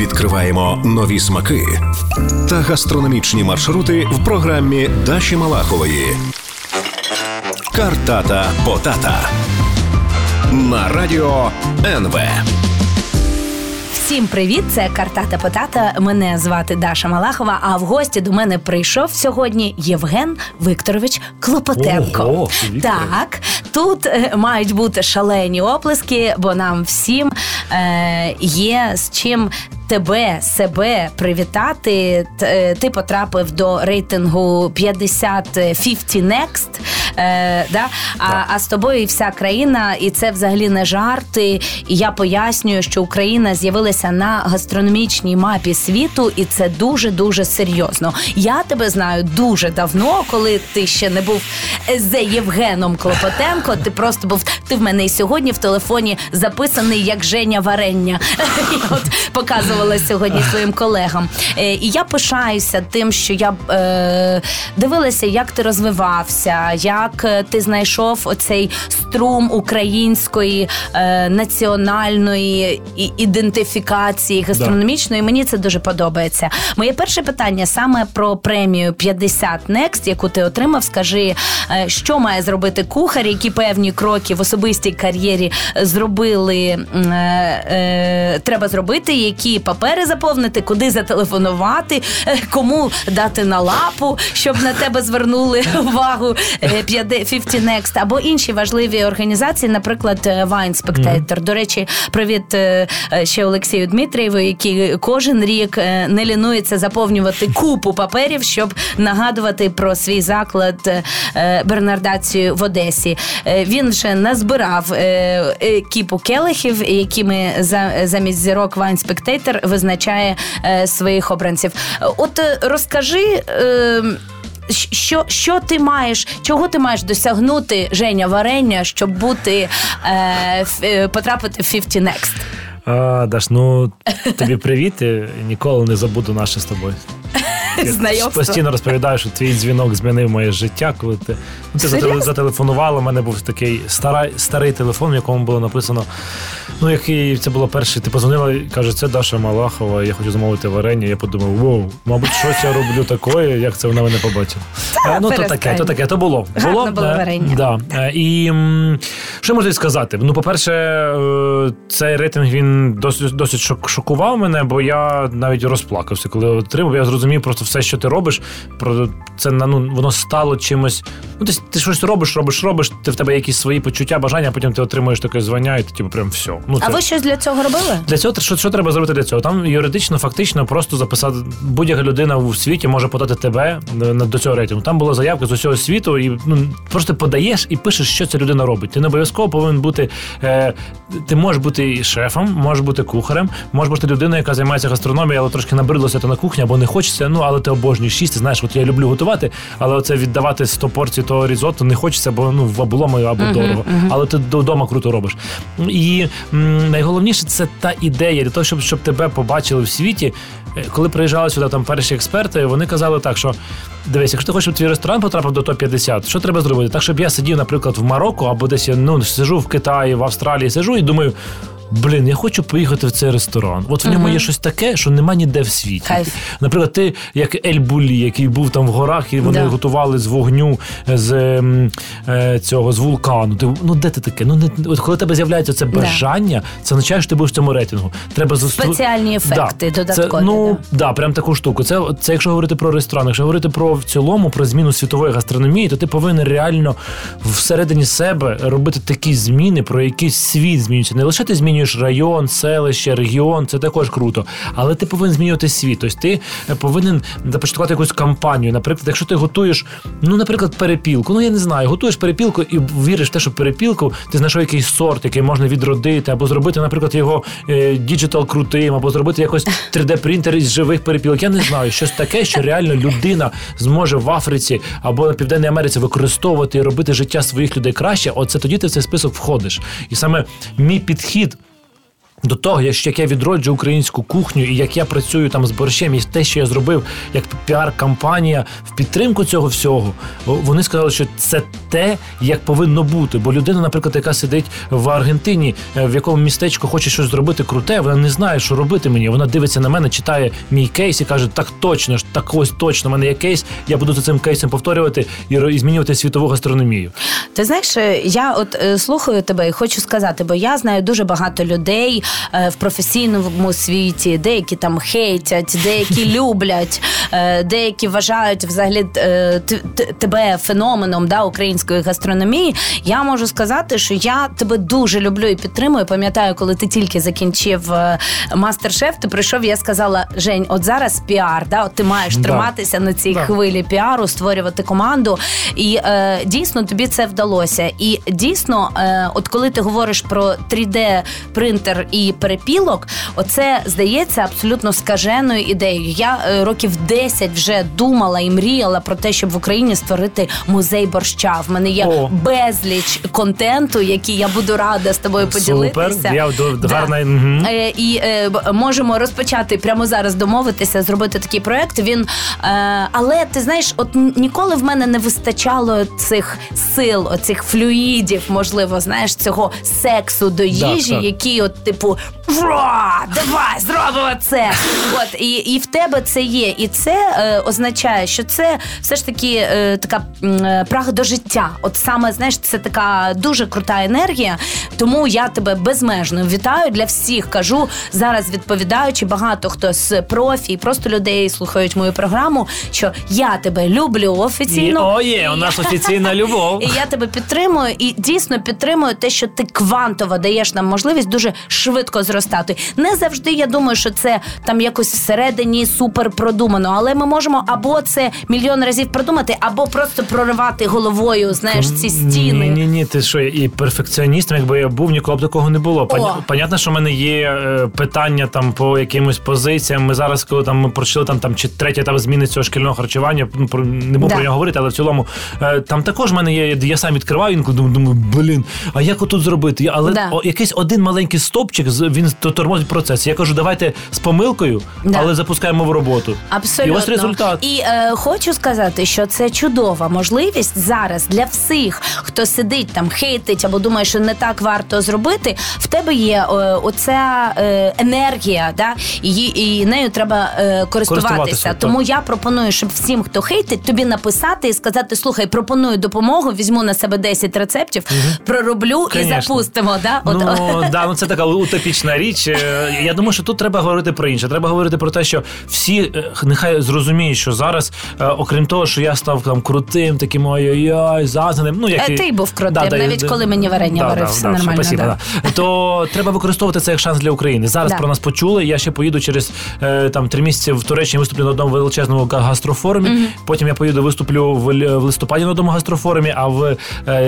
Відкриваємо нові смаки та гастрономічні маршрути в програмі Даші Малахової. Картата Потата на радіо НВ. Всім привіт! Це Картата Потата. Мене звати Даша Малахова. А в гості до мене прийшов сьогодні Євген Викторович Клопотенко. Ого, так, тут е, мають бути шалені оплески, бо нам всім е, є з чим. Тебе себе привітати. Ти потрапив до рейтингу 50 50 Next. Е, да? а, а з тобою і вся країна, і це взагалі не жарти. І я пояснюю, що Україна з'явилася на гастрономічній мапі світу, і це дуже дуже серйозно. Я тебе знаю дуже давно, коли ти ще не був з Євгеном Клопотенко. Ти просто був ти в мене і сьогодні в телефоні записаний як Женя Варення. Я от показувала сьогодні своїм колегам. Е, І я пишаюся тим, що я е, дивилася, як ти розвивався, як е, ти знайшов оцей струм української е, національної ідентифікації гастрономічної. Мені це дуже подобається. Моє перше питання саме про премію 50 Next, яку ти отримав. Скажи, е, що має зробити кухар, які певні кроки в особистій кар'єрі зробили е, е, треба зробити, які папери заповнити, куди зателефонувати, е, кому дати на лапу, щоб на тебе звернули увагу 50 Next, або інші важливі організації, наприклад, Wine Spectator. До речі, привіт е, ще Олексію Дмитрієву, який кожен рік е, не лінується заповнювати купу паперів, щоб нагадувати про свій заклад е, Бернардацію в Одесі. Він вже назбирав кіпу келихів, якими за- замість зірок Wine Spectator визначає своїх обранців. От розкажи. Що, що ти маєш, чого ти маєш досягнути Женя варення, щоб бути е, е, потрапити в 50 Next? А, Даш, ну тобі привіт. Ніколи не забуду наше з тобою. Знайомство. постійно розповідаю, що твій дзвінок змінив моє життя. Коли ти, ну, ти Серйозно? зателефонувала, у мене був такий старий, старий телефон, в якому було написано. Ну, який це було перше. Ти позвонила і каже, це Даша Малахова, я хочу замовити варення. Я подумав, воу, мабуть, щось я роблю таке, як це вона мене побачила. Е, ну, то таке, то таке, то було. Гарно було, було е, варення. Да. Е, І що можу сказати? Ну, по-перше, цей рейтинг він досить досить шокував мене, бо я навіть розплакався, коли отримав. Я зрозумів просто все, що ти робиш. Про це на- ну, воно стало чимось. Ну, ти, ти щось робиш, робиш, робиш. Ти в тебе якісь свої почуття, бажання, а потім ти отримуєш таке звання, і ти типу, прям все. Ну, А ви щось для цього робили? для цього що, що треба зробити для цього? Там юридично, фактично, просто записати будь-яка людина у світі може подати тебе до цього рейтингу. Там була заявка з усього світу, і ну просто подаєш і пишеш, що ця людина робить. Ти не обов'язково повинен бути. Е, ти можеш бути шефом, можеш бути кухарем, можеш бути людиною, яка займається гастрономією, але трошки набридлося на кухні або не хочеться. Ну але ти обожнюєш їсти. Знаєш, от я люблю готувати, але оце віддавати 100 порцій того різотто не хочеться, бо ну в облому або дорого. Але ти вдома круто робиш. І м, найголовніше це та ідея для того, щоб, щоб тебе побачили в світі. Е, Коли приїжджали сюди там перші експерти, вони казали так, що дивись, якщо ти хочеш, щоб твій ресторан потрапив до топ-50, що треба зробити? Так, щоб я сидів, наприклад, в Марокко або десь я ну сижу в Китаї, в Австралії, сижу і думаю. Блін, я хочу поїхати в цей ресторан. От в ньому є щось таке, що нема ніде в світі. Кайф. Наприклад, ти як El Bulli, який був там в горах, і вони Да. готували з вогню з ем, е, цього з вулкану. Ти ну де ти таке? Ну не от коли у тебе з'являється це бажання, це означає, що ти будеш в цьому рейтингу. Треба засту... Спеціальні ефекти да. додаткові, Це, ну да. прям таку штуку. Це, це якщо говорити про ресторан, якщо говорити про в цілому про зміну світової гастрономії, то ти повинен реально всередині себе робити такі зміни, про якийсь світ змінюється. Не лише ти змінюєш район, селище, регіон, це також круто. Але ти повинен змінювати світ. Тобто ти повинен започаткувати якусь кампанію. Наприклад, якщо ти готуєш, ну, наприклад, перепілку. Ну я не знаю, готуєш перепілку і віриш в те, що перепілку ти знайшов якийсь сорт, який можна відродити, або зробити, наприклад, його е, digital крутим, або зробити якось 3D-принтер із живих перепілок. Я не знаю, щось таке, що реально людина зможе в Африці або на Південній Америці використовувати і робити життя своїх людей краще. Оце тоді ти в цей список входиш. І саме мій підхід. До того, як я відроджу українську кухню, і як я працюю там з борщем, і те, що я зробив як піар-кампанія в підтримку цього всього, вони сказали, що це те, як повинно бути. Бо людина, наприклад, яка сидить в Аргентині, е, в якому містечку хоче щось зробити круте, вона не знає, що робити мені. Вона дивиться на мене, читає мій кейс і каже: так точно ж, так ось точно в мене є кейс. Я буду за цим кейсом повторювати і змінювати світову гастрономію. Ти знаєш, е, я от е, слухаю тебе і хочу сказати, бо я знаю дуже багато людей в професійному світі, деякі там хейтять, деякі люблять, деякі вважають взагалі тебе феноменом да, української гастрономії. Я можу сказати, що я тебе дуже люблю і підтримую. Пам'ятаю, коли ти тільки закінчив е, МастерШеф, ти прийшов. Я сказала: Жень, от зараз піар, да, от ти маєш да. триматися на цій да. хвилі піару, створювати команду. І е, дійсно тобі це вдалося. І дійсно, е, от коли ти говориш про 3D принтер і перепілок, оце здається абсолютно скаженою ідеєю. Я е, років 10 вже думала і мріяла про те, щоб в Україні створити музей борща. В мене є О. безліч контенту, який я буду рада з тобою поділитися. Супер, я да. гарна. Е, і е, можемо розпочати прямо зараз домовитися, зробити такий проект. Він але ти знаєш, от ніколи в мене не вистачало цих сил, оцих флюїдів, можливо, знаєш, цього сексу до їжі, да, який, от, типу, давай зробимо це. От і і в тебе це є, і це е, означає, що це все ж таки е, така е, прага до життя. От саме знаєш, це така дуже крута енергія. Тому я тебе безмежно вітаю для всіх. Кажу зараз, відповідаючи багато хто з профі, просто людей слухають мою програму. Що я тебе люблю офіційно. О, є у нас офіційна любов. І я тебе підтримую і дійсно підтримую те, що ти квантово даєш нам можливість дуже швидко зростати. Не завжди я думаю, що це там якось всередині супер продумано, але ми можемо або це мільйон разів продумати, або просто проривати головою. Знаєш, ці стіни. Ні, ні, ні, ти що і перфекціоністом, якби я був, ніколи б такого не було. О. Понятно, що в мене є е, питання там по якимось позиціям. Ми зараз, коли там ми пройшли там там чи третій етап зміни цього шкільного харчування, ну про не буду да. про нього говорити, але в цілому е, там також в мене є. Я сам відкриваю інколи думаю, думаю, блін, а як отут зробити? Але да. якийсь один маленький стопчик він тормозить процес. Я кажу, давайте з помилкою, да. але запускаємо в роботу. Абсолютно. І ось результат. І е, хочу сказати, що це чудова можливість зараз для всіх, хто сидить там, хейтить або думає, що не так варто зробити. В тебе є е, оця е, енергія, да і, і нею треба е, користуватися. користуватися Тому я пропоную, щоб всім, хто хейтить, тобі написати і сказати: слухай, пропоную допомогу, візьму на себе 10 рецептів, угу. пророблю Конечно. і запустимо. Да? Ну, да, ну це така утопічна річ. Е, я думаю, що тут треба говорити про інше. Треба говорити про те, що всі е, нехай зрозуміють, що зараз, е, окрім того, що я став там крутим, таким ой-ой-ой, зазнаним. Ну як ти був крутим, да, навіть да, коли мені варення варив, все нормально. Спасибо, да. То треба використовувати це як шанс для України. Зараз про нас почули. Я ще поїду через там три місяці в Туреччині виступлю на одному величезному гастрофорумі. mm Потім я поїду виступлю в листопаді на одному гастрофорумі. А в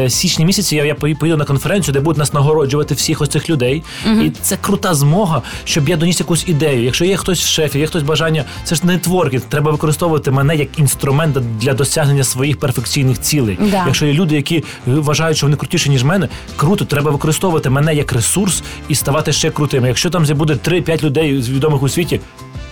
січні місяці я я поїду на конференцію, де будуть нас нагороджувати всіх ось цих людей. mm І це крута змога, щоб я доніс якусь ідею. Якщо є хтось в шефі, є хтось бажання, це ж не нетворкінг. Треба використовувати мене як інструмент для досягнення своїх перфекційних цілей. Да. Якщо є люди, які вважають, що вони крутіші ніж мене, круто, треба використовувати мене як ресурс і ставати ще крутими. Якщо там буде 3-5 людей відомих у світі,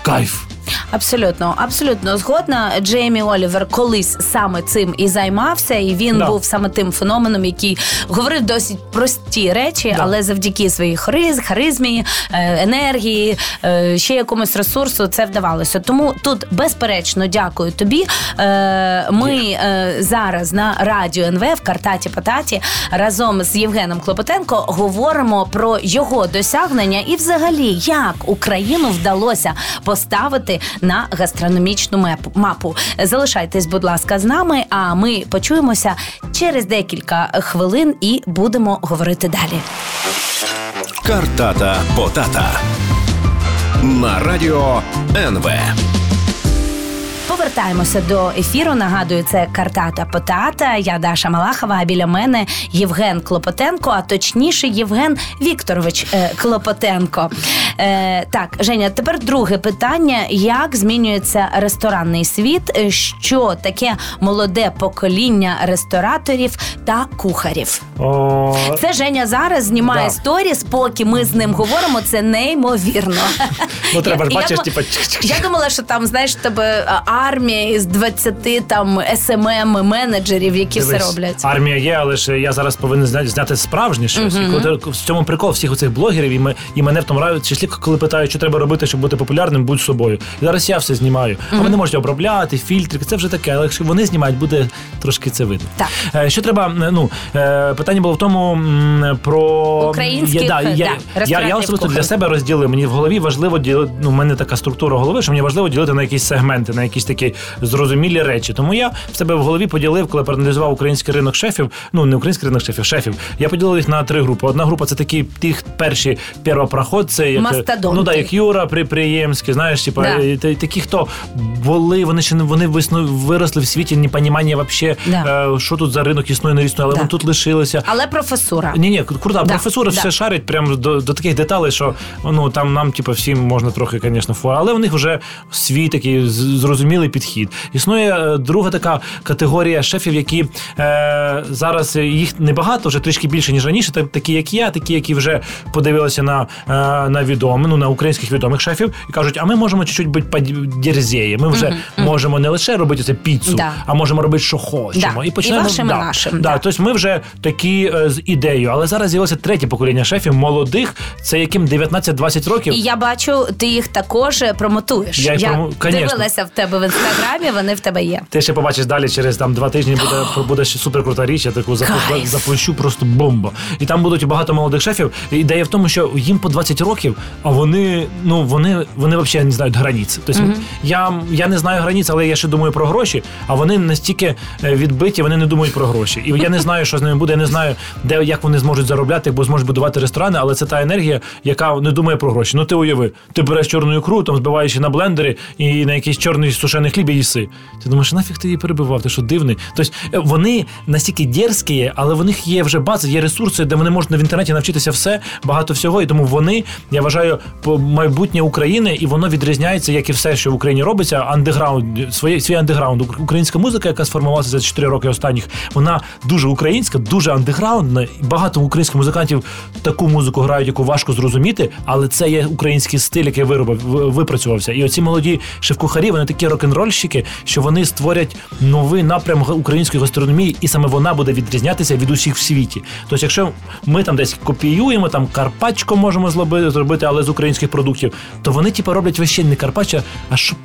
кайф. Абсолютно, абсолютно згодна. Джеймі Олівер колись саме цим і займався, і він да. був саме тим феноменом, який говорив досить прості речі, да. але завдяки своїй хариз, харизмі, е, енергії, е, ще якомусь ресурсу це вдавалося. Тому тут безперечно дякую тобі. Е, ми зараз на радіо НВ в Картаті Пататі разом з Євгеном Клопотенко говоримо про його досягнення і, взагалі, як Україну вдалося поставити на гастрономічну мапу. Залишайтесь, будь ласка, з нами. А ми почуємося через декілька хвилин і будемо говорити далі. Картата Потата на радіо НВ. Повертаємося до ефіру. Нагадую, це Картата Потата. Я Даша Малахова. А біля мене Євген Клопотенко, а точніше, Євген Вікторович е, Клопотенко. Е, так, Женя, тепер друге питання: як змінюється ресторанний світ? Е, Що таке молоде покоління рестораторів та кухарів? О, Це Женя зараз знімає Да. сторіс, поки ми з ним говоримо. Це неймовірно. Ну, треба бачиш, типа. Я думала, що там, знаєш, тебе а, армія із 20 там SMM менеджерів, які все роблять. Армія є, але ж я зараз повинен зняти, зняти справжнє щось. І коли в цьому прикол всіх оцих блогерів, і, ми, і мене в тому ра- числі, коли питають, що треба робити, щоб бути популярним, будь собою. І зараз я все знімаю. А вони можуть обробляти, фільтрики, це вже таке. Але якщо вони знімають, буде трошки це видно. Так. Е, Що треба, е, ну е, питання було в тому про Українських, я, да, да, я, я, я особисто для себе розділив. Мені в голові важливо ділити. Ну, у мене така структура голови, що мені важливо ділити на якісь сегменти, на якісь такі зрозумілі речі. Тому я в себе в голові поділив, коли проаналізував український ринок шефів. Ну не український ринок шефів, шефів. Я поділив їх на три групи. Одна група це такі тих перші первопроходці, як Мастодонти. ну да, як Юра Приприємський, знаєш, типа Да. такі, хто були, вони ще не вони висно виросли в світі, непонімання вообще, Да. е, що тут за ринок існує, не існує, але Да. вони тут лишилися. Але професура. Ні, ні, крута. Да. все шарять прямо до, до таких деталей, що ну там нам, типу, всім можна трохи, звісно, фу, але в них вже свій такий зрозумілий підхід. Існує е, друга така категорія шефів, які е, зараз їх небагато, вже трішки більше ніж раніше. та- Такі, як я, такі, які вже подивилися на, е, на відомі, ну на українських відомих шефів, і кажуть, а ми можемо чуть-чуть бути подерзєє. Ми вже можемо не лише робити це піцу, Да. а можемо робити, що хочемо. Да. І починаємо І і нашим, Да. да. Тобто ми вже такі е, з ідеєю, але зараз з'явилося третє покоління шефів, молодих, це яким 19-20 років. І я бачу, ти їх також е, промотуєш. Я їх промо- конечно. дивилася в тебе в інстаграмі, вони в тебе є. Ти ще побачиш далі через там два тижні буде, буде ще супер крута річ. Я таку запу- запущу просто бомба. І там будуть багато молодих шефів. Ідея в тому, що їм по 20 років, а вони ну вони, вони взагалі не знають границь. Тобто я, я не знаю границь, але я ще думаю про гроші. А вони настільки е, відбиті, вони не думають про гроші. І я не знаю, що з ними буде. Я не знаю, де як вони зможуть заробляти, бо зможуть будувати ресторани. Але це та енергія, яка не думає про гроші. Ну ти уяви, ти береш чорну ікру, там збиваєш на блендері і на якийсь чорний сушений хліб і їси. Ти думаєш, нафіг ти її перебивав? Ти що дивний? Тобто е, вони настільки дерзкі, але в них є вже база, є ресурси, де вони можуть в інтернеті навчитися все, багато всього. І тому вони, я вважаю, майбутнє України, і воно відрізняється, як і все, що в Україні робиться. Андеграунд, своє свій андеграунд. Українська музика, яка сформувалася за 4 роки останніх, вона дуже українська, дуже андеграундна. Багато українських музикантів таку музику грають, яку важко зрозуміти, але це є український стиль, який виробив, випрацювався. І оці молоді шеф-кухарі, вони такі рок-н-рольщики, що вони створять новий напрям української гастрономії, і саме вона буде відрізнятися від усіх в світі. Тобто, якщо ми там десь копіюємо, там карпачко можемо зробити, але з українських продуктів, то вони типу роблять ваще не карпаччо, а що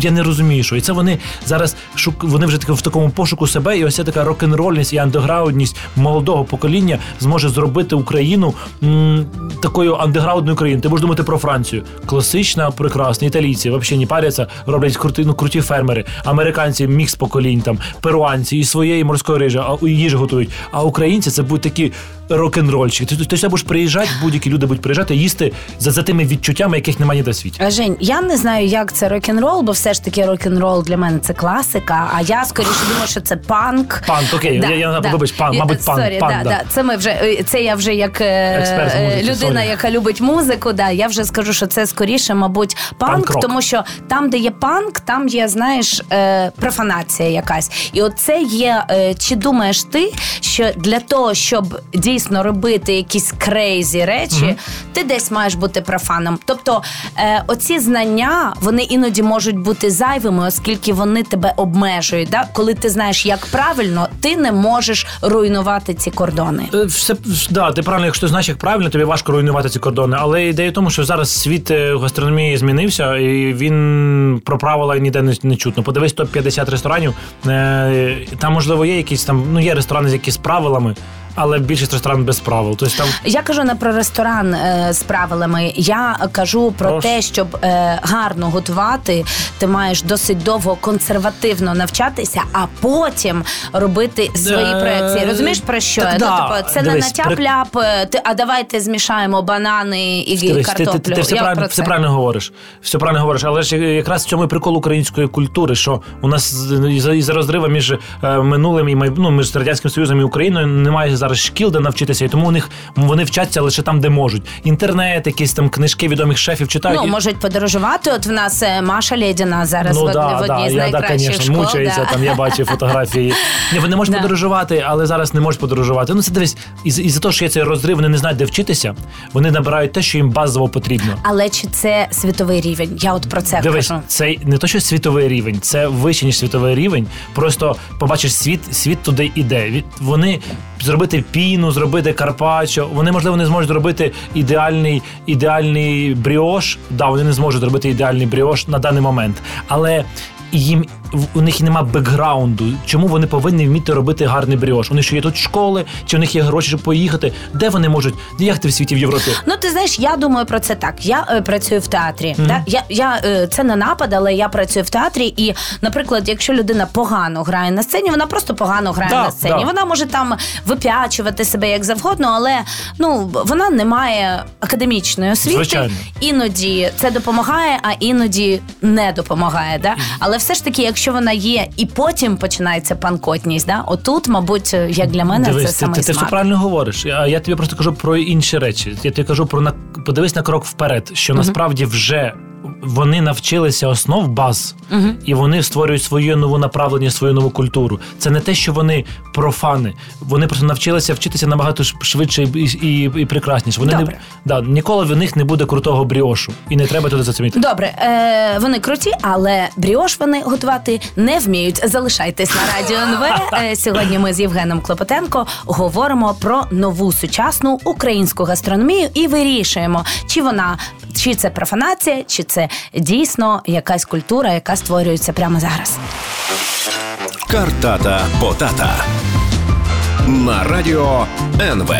я не розумію, що і це вони зараз шук, вони вже таки в такому пошуку себе, і ось ця така рок-н-рольність і андеграундність молодого покоління зможе зробити Україну м, такою андеграундною країною. Ти можеш думати про Францію. Класична, прекрасна, італійці взагалі не паряться, роблять круті, ну, круті фермери, американці мікс поколінь, там перуанці і своєї морської рижі, а їжі готують. А українці це будуть такі рок-н-рольщики. Ти, ти, ти будеш приїжджати, будь-які люди будуть приїжджати, їсти за, за тими відчуттями, яких немає ніде в світі. Жень, я не знаю, як це рок-н-рол, бо все ж таки рок-н-рол для мене це класика. А я скоріше думаю, що це панк. Панк, окей, я- я вибач, панк, мабуть, панк, Sorry, панк, да, да. да. Це ми вже е, це я вже як е, Експерт з е, музики, людина, sorry. яка любить музику. Да, я вже скажу, що це скоріше, мабуть, панк, Панк-рок. тому що там, де є панк, там є, знаєш, е, профанація якась. І от це є. Е, чи думаєш ти, що для того, щоб дійсно робити якісь crazy речі, ти десь маєш бути профаном. Тобто, е, оці знання вони іноді можуть бути зайвими, оскільки вони тебе обмежують. Да? Коли ти знаєш, як правильно, ти не можеш руйнувати ці кордони. Е, Все, да, ти правильно, якщо ти знаєш, як правильно, тобі важко руйнувати ці кордони. Але ідея в тому, що зараз світ е, гастрономії змінився, і він про правила ніде не, не чутно. Подивись топ 50 ресторанів. Е, Там можливо є якісь там, ну є ресторани з якісь правилами. Але більшість ресторан без правил. Тобто там Я кажу не про ресторан е, з правилами. Я кажу про Прошу. те, щоб е, гарно готувати, ти маєш досить довго консервативно навчатися, а потім робити свої Е, проекції. Розумієш про що? так ну, да. типу, це Дивись, не натяп-ляп, е, ти, а давайте змішаємо банани і Дивись, ти, картоплю. ти, ти, ти все, Я правильно, про все це. правильно говориш. Все правильно говориш. Але ж якраз в цьому і прикол української культури, що у нас із із розрива між е, минулим і майб... ну, між радянським союзом і Україною немає зараз шкіл, де навчитися, і тому у них вони вчаться лише там, де можуть. Інтернет, якісь там книжки відомих шефів читають. Ну, і- можуть подорожувати. От в нас е, Маша Лєдіна зараз в, Ну, да, в одній да, з я, да, найкращих конечно, школ. мучається, да. там я бачу фотографії. Ні, вони можуть Да. подорожувати, але зараз не можуть подорожувати. Ну, це дивись, із, із-за того, що є цей розрив, вони не знають, де вчитися, вони набирають те, що їм базово потрібно. Але чи це світовий рівень? Я от про це Дивись, кажу. це не то, що світовий рівень, це вище, ніж світовий рівень. Просто побачиш світ, світ туди іде. Від- Вони зробити піну, зробити карпаччо. Вони, можливо, не зможуть зробити ідеальний, ідеальний бріош. Да, вони не зможуть зробити ідеальний бріош на даний момент. Але їм у них нема бекграунду. Чому вони повинні вміти робити гарний бріош? Вони що є тут школи, чи у них є гроші, щоб поїхати? Де вони можуть? Як ти в світі в Європі? Ну, ти знаєш, я думаю про це так. Я е, працюю в театрі. Да? Я, я, е, це не напад, але я працюю в театрі. І, наприклад, якщо людина погано грає на сцені, вона просто погано грає Да, на сцені. да. Вона може там вип'ячувати себе як завгодно, але ну вона не має академічної освіти. Звичайно. Іноді це допомагає, а іноді не допомагає. Да? Але все ж таки, якщо вона є, і потім починається панкотність, да? отут, мабуть, як для мене, Дивись, це ти, самий ти, ти все правильно говориш. А я тобі просто кажу про інші речі. Я тобі кажу про на подивись на крок вперед, що насправді вже. Вони навчилися основ баз, і вони створюють свою нову направлення, свою нову культуру. Це не те, що вони профани. Вони просто навчилися вчитися набагато швидше і, і, і прекрасніше. Вони Добре. не да, ніколи в них не буде крутого бріошу, і не треба туди заціміти. Добре, е, вони круті, але бріош вони готувати не вміють. Залишайтесь на радіо НВ. Е, сьогодні ми з Євгеном Клопотенко говоримо про нову сучасну українську гастрономію і вирішуємо, чи вона чи це профанація, чи це дійсно якась культура, яка створюється прямо зараз. Картата Потата на радіо НВ.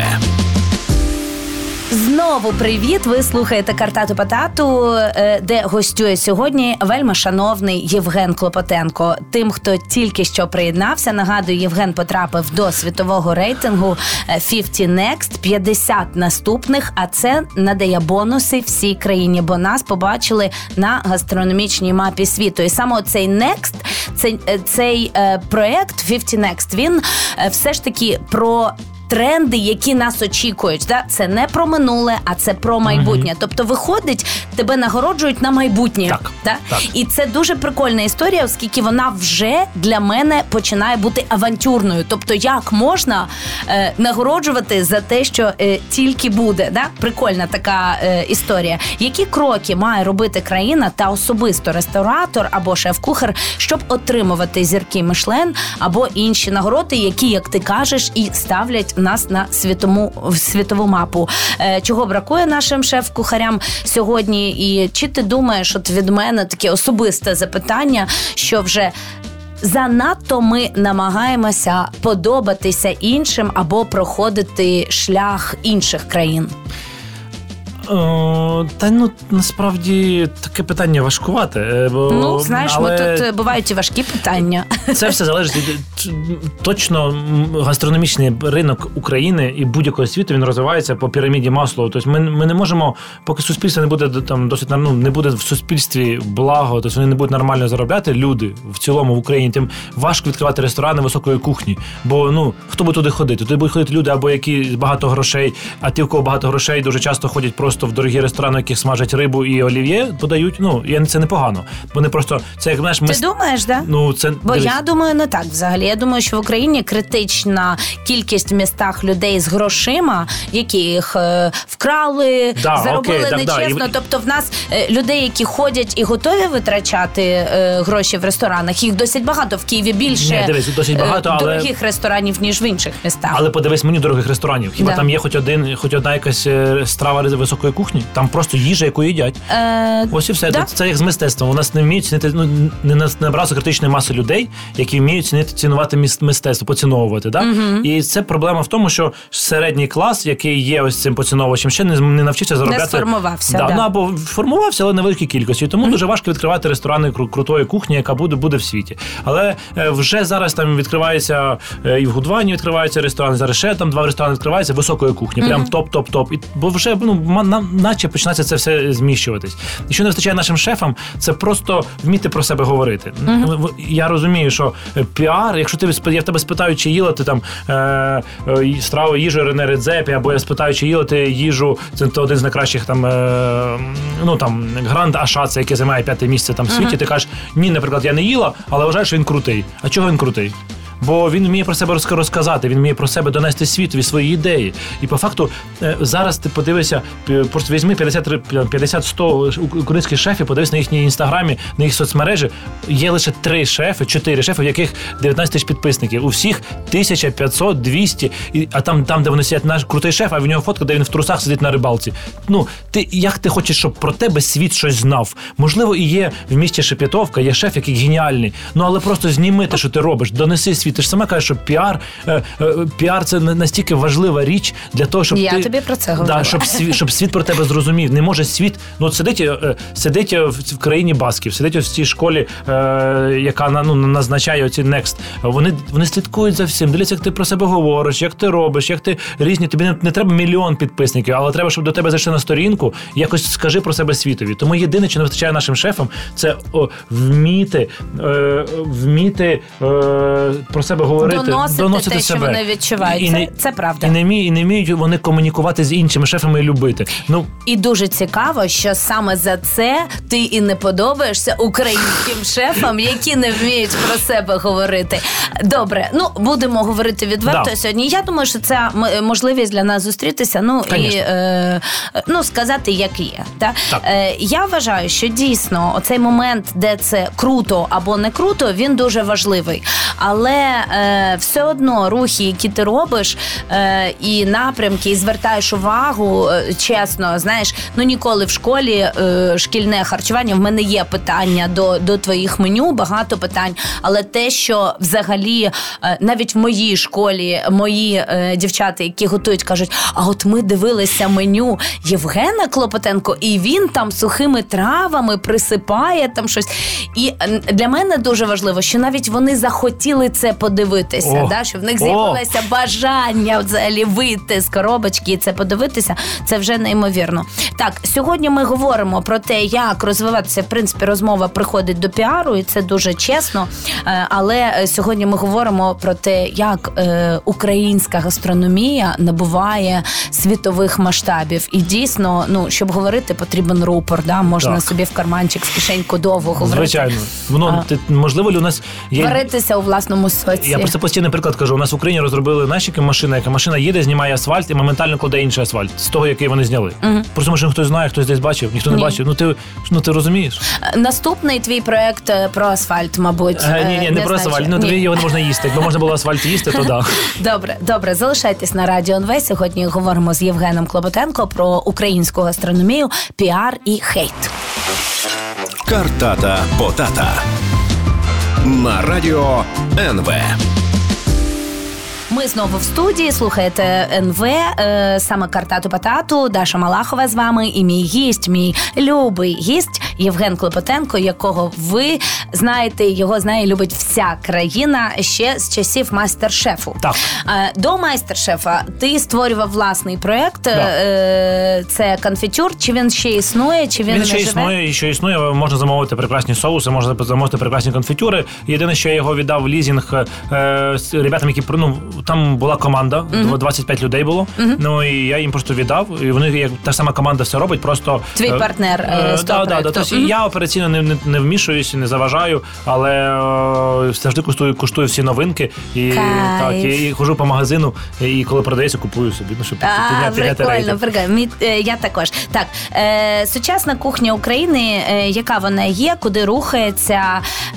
Знову привіт! Ви слухаєте Картату Патату, е, де гостює сьогодні вельми шановний Євген Клопотенко. Тим, хто тільки що приєднався, нагадую, Євген потрапив до світового рейтингу е, 50 Next, 50 наступних. А це надає бонуси всій країні, бо нас побачили на гастрономічній мапі світу. І саме цей Next, цей, е, цей е, проект 50 Next, він е, все ж таки про тренди, які нас очікують. Да? Це не про минуле, а це про майбутнє. Тобто, виходить, тебе нагороджують на майбутнє. Так, Да? так. І це дуже прикольна історія, оскільки вона вже для мене починає бути авантюрною. Тобто, як можна е, нагороджувати за те, що е, тільки буде. Да? Прикольна така е, історія. Які кроки має робити країна та особисто ресторатор або шеф-кухар, щоб отримувати зірки Мишлен або інші нагороди, які, як ти кажеш, і ставлять нас на світому в світову мапу. Е, чого бракує нашим шеф-кухарям сьогодні? І чи ти думаєш, от від мене таке особисте запитання, що вже. Занадто ми намагаємося подобатися іншим або проходити шлях інших країн. О, та ну насправді таке питання важкувате. е, Бо, ну, знаєш, але... ми тут е, бувають і важкі питання. Це все залежить від точно гастрономічний ринок України і будь-якого світу він розвивається по піраміді Маслоу. Тобто ми, ми не можемо, поки суспільство не буде там досить ну, не буде в суспільстві благо, тобто вони не будуть нормально заробляти. Люди в цілому в Україні тим важко відкривати ресторани високої кухні. Бо ну хто буде туди ходити? Туди будуть ходити люди або які багато грошей, а ті, у кого багато грошей, дуже часто ходять просто в дорогі ресторани, в яких смажать рибу і олів'є подають. Ну я це непогано. Вони просто це як знаєш, ми Ти думаєш, да? Ну, це Бо я думаю, не так взагалі. Я думаю, що в Україні критична кількість в містах людей з грошима, які їх е, вкрали, Да, заробили окей, так, да. нечесно. Тобто, в нас е, людей, які ходять і готові витрачати е, гроші в ресторанах, їх досить багато. В Києві більше Ні, дивись, досить е, багато, але- дорогих ресторанів, ніж в інших містах. Але подивись меню дорогих ресторанів. Хіба Да. там є хоч один, хоч одна якась е, страва високої високої кухні. Там просто їжа, яку їдять. Е, Ось і все. Да. Це, це як з мистецтвом. У нас не вміють цінити, ну не на- не набрався критичної маси людей, які вміють цінити, цінувати мистецтво, поціновувати. Да? І це проблема в тому, що середній клас, який є ось цим поціновувачем, ще не, не навчився заробляти. сформувався, Да, да. Ну, або формувався, але на великій кількості. Тому дуже важко відкривати ресторани крутої кухні, яка буде, буде в світі. Але е, вже зараз там відкривається е, і в Гудвані відкриваються ресторани. Зараз ще там два ресторани відкриваються високої кухні. Прям топ-топ-топ. І бо вже ну ма- на- наче починається це все зміщуватись. І що не вистачає нашим шефам, це просто вміти про себе говорити. В- Я розумію, що е, піар, якщо ти я в тебе спитаю, чи їла ти там е, е, страву їжу Рене Редзепі, або я спитаю, чи їла ти їжу, це один з найкращих там е, ну там Гранд Ашаца, який займає п'яте місце там в світі. Ти кажеш, ні, наприклад, я не їла, але вважаю, що він крутий. А чого він крутий? Бо він вміє про себе розказати, він вміє про себе донести світові свої ідеї. І по факту е, зараз ти подивишся, просто візьми 50-100 українських шефів, подивись на їхні інстаграмі, на їх соцмережі. Є лише три шефи, чотири шефи, в яких 19 тисяч підписників. У всіх 1500, 200, і, а там, там, де вони сидять, наш крутий шеф, а в нього фотка, де він в трусах сидить на рибалці. Ну, ти як ти хочеш, щоб про тебе світ щось знав? Можливо, і є в місті Шепетовка, є шеф, який геніальний. Ну але просто зніми те, що ти робиш, донеси світ. Ти ж сама кажеш, що піар, е, е, піар це на- настільки важлива річ для того, щоб Я ти, тобі про це говорила. Да, щоб світ, щоб світ про тебе зрозумів. Не може світ. Ну от сидить, е, сидить в, країні басків, сидить в цій школі, яка ну, назначає оці Next. Вони, вони слідкують за всім, дивляться, як ти про себе говориш, як ти робиш, як ти різні. Тобі не, не треба мільйон підписників, але треба, щоб до тебе зайшли на сторінку. Якось скажи про себе світові. Тому єдине, що не вистачає нашим шефам, це о, вміти, е, вміти е, про себе говорити, Доносити те, що вони відчувають. Це- це правда. І не вміють, і не вміють вони комунікувати з іншими шефами і любити. Ну І дуже цікаво, що саме за це ти і не подобаєшся українським шефам, які не вміють про себе говорити. Добре, ну будемо говорити відверто Да. сьогодні. Я думаю, що це можливість для нас зустрітися. Ну і е, ну сказати, як є. Та? Так. Е, я вважаю, що дійсно оцей момент, де це круто або не круто, він дуже важливий. Але е, все одно рухи, які ти робиш, е, і напрямки, і звертаєш увагу, е, чесно, знаєш, ну ніколи в школі е, шкільне харчування. В мене є питання до, до твоїх меню, багато питань. Але те, що взагалі е, навіть в моїй школі мої е, дівчата, які готують, кажуть: а от ми дивилися меню Євгена Клопотенко, і він там сухими травами присипає там щось. І для мене дуже важливо, що навіть вони захотіли це подивитися. О, Да, що в них з'явилося бажання взагалі вийти з коробочки і це подивитися. Це вже неймовірно. Так, сьогодні ми говоримо про те, як розвиватися. В принципі, розмова приходить до піару, і це дуже чесно. Е, Але е, сьогодні ми говоримо про те, як е, українська гастрономія набуває світових масштабів. І дійсно, ну щоб говорити, потрібен рупор. Да? Можна Так. собі в карманчик з кишеньку довго говорити. звичайно, воно А. можливо, ли у нас є. Варитися у власному соці. Я просто постійний приклад кажу. У нас в Україні розробили наші машина, яка машина їде, знімає асфальт і моментально кладе інший асфальт з того, який вони зняли. Просто машину хтось знає, хтось десь бачив, ніхто не Ні. бачив. Ну ти ну ти розумієш? Наступний твій проект е, про асфальт, мабуть. Е, ні, ні, Е, не про асфальт. Ну тобі його не можна їсти. Якби можна було асфальт їсти, то да. Добре, добре, залишайтесь на радіо НВ. Сьогодні говоримо з Євгеном Клопотенко про українську гастрономію, піар і хейт. Картата Потата на радіо НВ. Ми знову в студії. Слухаєте НВ, е, саме картату Патату. Даша Малахова з вами і мій гість, мій любий гість Євген Клопотенко, якого ви знаєте, його знає, і любить вся країна ще з часів майстер-шефу. Так. Е, До майстер-шефа ти створював власний проект. Да. Е, Це конфітюр. Чи він ще існує? Чи він, Він не ще живе? існує, і що існує, можна замовити прекрасні соуси, можна замовити прекрасні конфітюри. Єдине, що я його віддав в лізінг е, з ребятам, які ну, там була команда, 25 людей було. Ну і я їм просто віддав. І вони як та сама команда все робить, просто Твій партнер, е, е, да, да, да, проекту. Ось і я операційно не, не, не вмішуюся, не заважаю, але е, завжди куштую, куштую всі новинки і Кайф. так і, і хожу по магазину, і коли продається, купую собі. Ну щоб А, підняти, підняти прикольно, прикольно. Мі- е, Я також. Так, е, сучасна кухня України, е, яка вона є, куди рухається,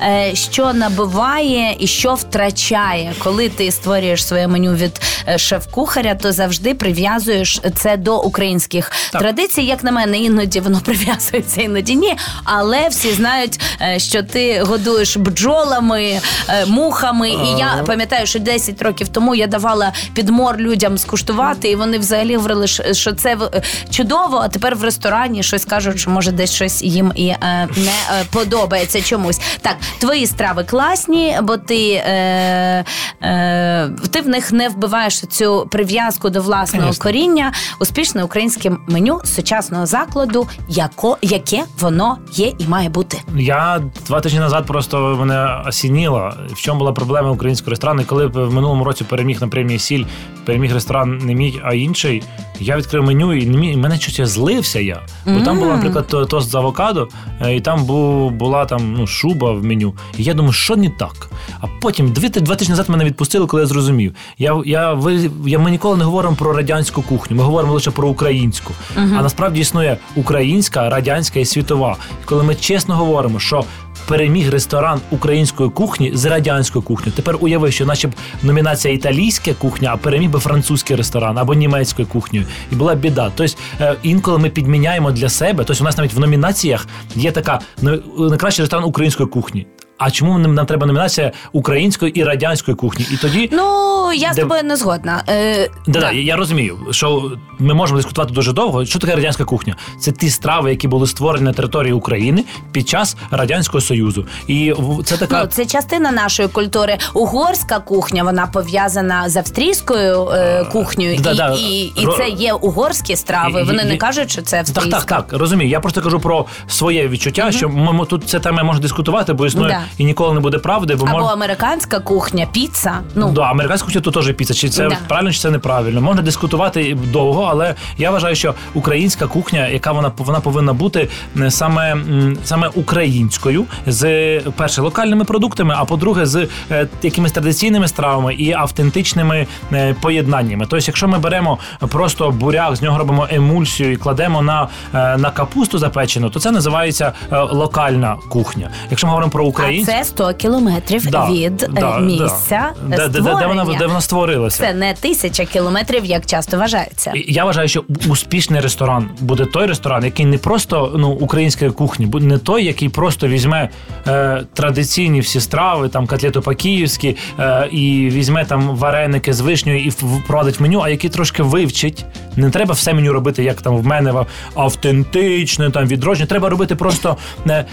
е, що набиває і що втрачає. Коли ти створюєш своє меню від е, шеф-кухаря, то завжди прив'язуєш це до українських Так. традицій. Як на мене, іноді воно прив'язується, іноді ні. Але всі знають, е, що ти годуєш бджолами, е, мухами. І я пам'ятаю, що 10 років тому я давала підмор людям скуштувати, і вони взагалі говорили, що- це в- чудово. А тепер в ресторані щось кажуть, що може десь щось їм і е, не е, подобається чомусь. Так, твої страви класні, бо ти, е, е, ти в них не вбиваєш цю прив'язку до власного Конечно. коріння. Успішне українське меню сучасного закладу, яко, яке воно є і має бути. Я два тижні назад просто мене осініло, в чому була проблема українського ресторану. І коли в минулому році переміг на премії Сіль, переміг ресторан не мій, а інший. Я відкрив меню і не міг, і мене щось злився я. Бо там була, наприклад, тост з авокадо, е, і там бу, була там ну, шуба в меню. І я думаю, що не так. А потім дві, два тижні назад мене відпустили, коли я зрозумів. Я, я, ви, я, ми ніколи не говоримо про радянську кухню, ми говоримо лише про українську. А насправді існує українська, радянська і світова. Коли ми чесно говоримо, що переміг ресторан української кухні з радянською кухнею. Тепер уяви, що наче б номінація італійська кухня, а переміг би французький ресторан або німецькою кухнею. І була біда. Тобто е, інколи ми підміняємо для себе. Тобто у нас навіть в номінаціях є така ну, найкращий ресторан української кухні. А чому нам, нам треба номінація української і радянської кухні? І тоді Ну я з Де- тобою не згодна. Е, Да, да. я розумію, що ми можемо дискутувати дуже довго. Що таке радянська кухня? Це ті страви, які були створені на території України під час радянського союзу, і це така Ну, це частина нашої культури. Угорська кухня вона пов'язана з австрійською е, кухнею, да, і, да. і, і Ро- це є угорські страви. І- Вони і- не і- кажуть, що це Так, австрійська. так, так, розумію. Я просто кажу про своє відчуття, що ми, тут це тема можна дискутувати, бо існує Да. І ніколи не буде правди, бо Або мож... американська кухня, піца. Ну Да, американська кухня то теж піца. Чи це Да. правильно, чи це неправильно? Можна дискутувати довго, але я вважаю, що українська кухня, яка вона вона повинна бути саме, саме українською, з перше локальними продуктами, а по-друге, з е, якимись традиційними стравами і автентичними е, поєднаннями. Тобто, якщо ми беремо просто буряк, з нього робимо емульсію і кладемо на, е, на капусту запечену, то це називається локальна кухня. Якщо ми говоримо про а українську. Це 100 кілометрів Да, від е, да, місця да. Де, де, де, вона де вона створилася? Це не тисяча кілометрів, як часто вважається. Я вважаю, що успішний ресторан буде той ресторан, який не просто ну української кухні, буде не той, який просто візьме е, традиційні всі страви, там котлету по-київськи, е, і візьме там вареники з вишнею і впровадить меню, а який трошки вивчить. Не треба все меню робити, як там в мене автентичне, там відродження. Треба робити просто. е,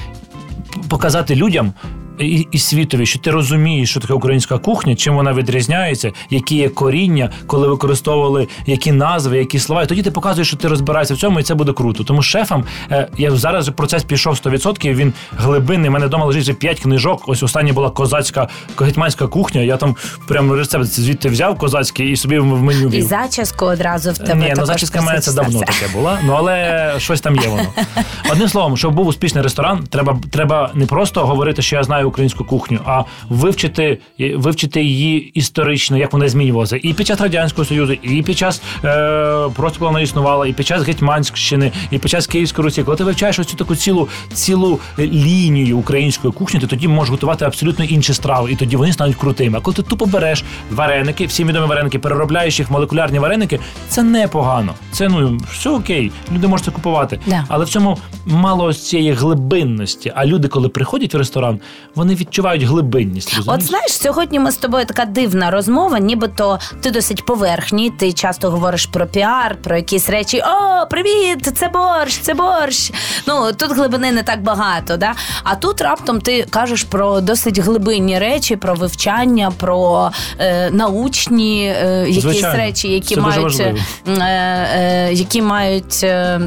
показати людям. І, і світові, що ти розумієш, що таке українська кухня, чим вона відрізняється, які є коріння, коли використовували які назви, які слова. І тоді ти показуєш, що ти розбираєшся в цьому, і це буде круто. Тому шефам е, я зараз процес пішов 100%, Він глибинний. У мене вдома лежить вже 5 книжок. Ось остання була козацька гетьманська кухня. Я там прямо рецепт звідти взяв козацький і собі в меню І зачіску одразу в тебе. Ні, ну зачіска мене це давно таке була. Ну але щось там є воно. Одним словом, щоб був успішний ресторан, треба, треба не просто говорити, що я знаю українську кухню, а вивчити, вивчити її історично, як вона змінювалася. І під час радянського союзу, і під час е, просто коли вона існувала, і під час Гетьманськщини, і під час Київської Русі. Коли ти вивчаєш ось цю таку цілу цілу лінію української кухні, ти тоді можеш готувати абсолютно інші страви, і тоді вони стануть крутими. А коли ти тупо береш вареники, всі відомі вареники, переробляєш їх в молекулярні вареники, це непогано. Це ну все окей, люди можуть це купувати. Да. Але в цьому мало ось цієї глибинності. А люди, коли приходять в ресторан, вони відчувають глибинність. От знаєш, сьогодні ми з тобою така дивна розмова, нібито ти досить поверхній. Ти часто говориш про піар, про якісь речі. О, привіт! Це борщ, це борщ. Ну тут глибини не так багато, да? А тут раптом ти кажеш про досить глибинні речі, про вивчання, про е, научні е, якісь Звичайно. речі, які Це дуже мають, важливо. е, е, які мають. Е,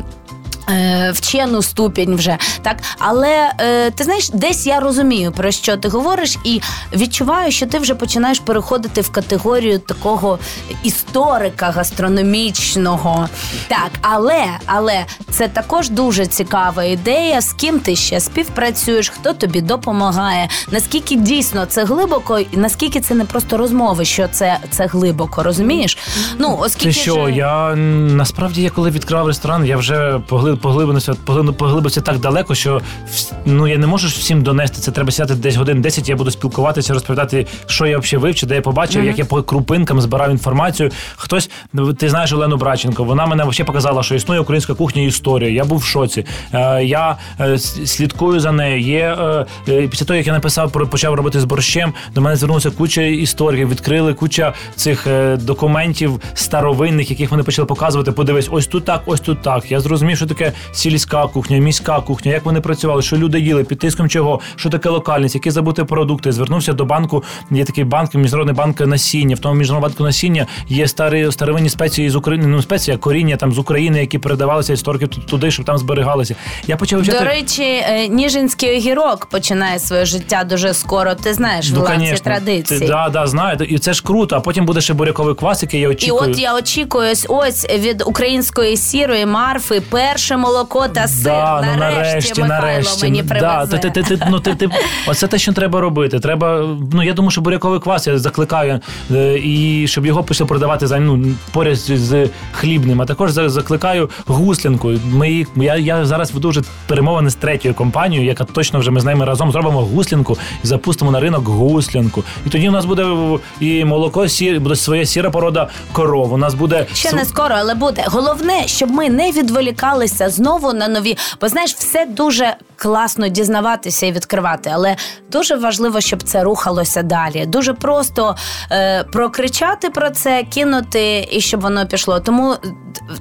вчену ступінь вже так, але е, ти знаєш, десь я розумію про що ти говориш, і відчуваю, що ти вже починаєш переходити в категорію такого історика гастрономічного. Так, але але це також дуже цікава ідея. З ким ти ще співпрацюєш, хто тобі допомагає, наскільки дійсно це глибоко, і наскільки це не просто розмови, що це це глибоко, розумієш? Ну оскільки Це що, же... я насправді я коли відкривав ресторан, я вже поглиб, поглибився, поглиб, поглибився так далеко, що ну я не можу всім донести. Це треба сідати десь годин 10, Я буду спілкуватися, розповідати, що я взагалі вивчив, де я побачив, mm-hmm. як я по крупинкам збирав інформацію. Хтось ти знаєш Олену Браченко. Вона мене взагалі показала, що існує українська кухня і історія. Я був в шоці. Е, я е, слідкую за нею. Є е, після того, як я написав про почав робити з борщем. До мене звернулася куча історій, відкрили куча цих документів старовинних, яких вони почали показувати. Подивись, ось тут так, ось тут так. Я зрозумів, що таке сільська кухня, міська кухня, як вони працювали, що люди їли, під тиском чого, що таке локальність, які забути продукти. Звернувся до банку. Є такий банк, міжнародний банк насіння. В тому міжнародному банку насіння є старі старовинні спеції з України. Ну спеція коріння там з України, які передавалися історики туди, щоб там зберігалися. Я почав вчити... до речі, е, Ніжинський огірок починає своє життя дуже скоро. Ти знаєш ну, власні традиції. Ти, да, да, знаю. І це ж круто. А потім буде ще буряковий квас, який я очікую. І от я очікую ось ось від української сірої марфи молоко та сир. Да, нарешті, ну, нарешті, Михайло нарешті. мені привезе. Да, ти, ти, ти, ну, ти, ти, Оце те, що треба робити. Треба, ну я думаю, що буряковий квас я закликаю, е, і щоб його почали продавати за ну, поряд з хлібним. А також закликаю гуслянку. Ми я, я зараз веду вже перемовини з третьою компанією, яка точно вже ми з ними разом зробимо гуслянку і запустимо на ринок гуслянку. І тоді у нас буде і молоко, сір, буде своя сіра порода коров. У нас буде ще не скоро, але буде головне, щоб ми не відволікалися знову на нові, бо знаєш, все дуже класно дізнаватися і відкривати, але дуже важливо, щоб це рухалося далі. Дуже просто е, прокричати про це, кинути і щоб воно пішло. Тому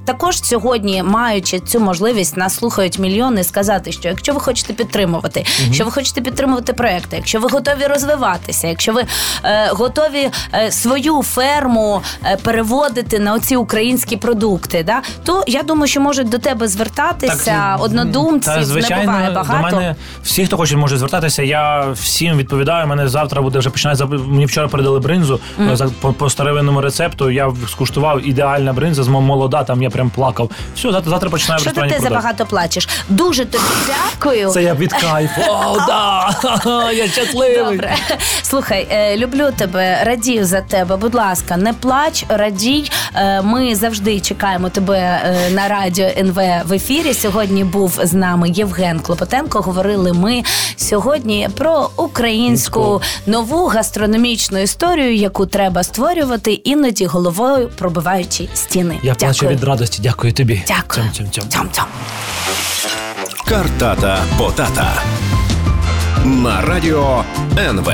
також сьогодні, маючи цю можливість, нас слухають мільйони, сказати, що якщо ви хочете підтримувати, угу. якщо ви хочете підтримувати проекти, якщо ви готові розвиватися, якщо ви е, готові е, свою ферму е, переводити на оці українські продукти, да то я думаю, що можуть до тебе звертатися так, однодумців. Та, звичайно, не буває багато. До мене всі, хто хоче, може звертатися. Я всім відповідаю. Мене завтра буде вже починати Мені вчора передали бринзу mm. по, по старовинному рецепту. Я скуштував ідеальна бринза з молода. Там я прям плакав. Все, завтра завтра починаю Що ти забагато плачеш? Дуже тобі дякую. Це я від кайфу. О, да! Я щасливий. Добре. Слухай, е, люблю тебе, радію за тебе. Будь ласка, не плач, радій. Е, ми завжди чекаємо тебе на радіо НВ в ефірі. Сьогодні був з нами Євген Клопотенко. Говорили ми сьогодні про українську нову гастрономічну історію, яку треба створювати, іноді головою пробиваючи стіни. Я плачу від радості. Дякую тобі. Дякую. Цьом-цьом-цьом. Цьом-цьом. Картата Потата на радіо НВ.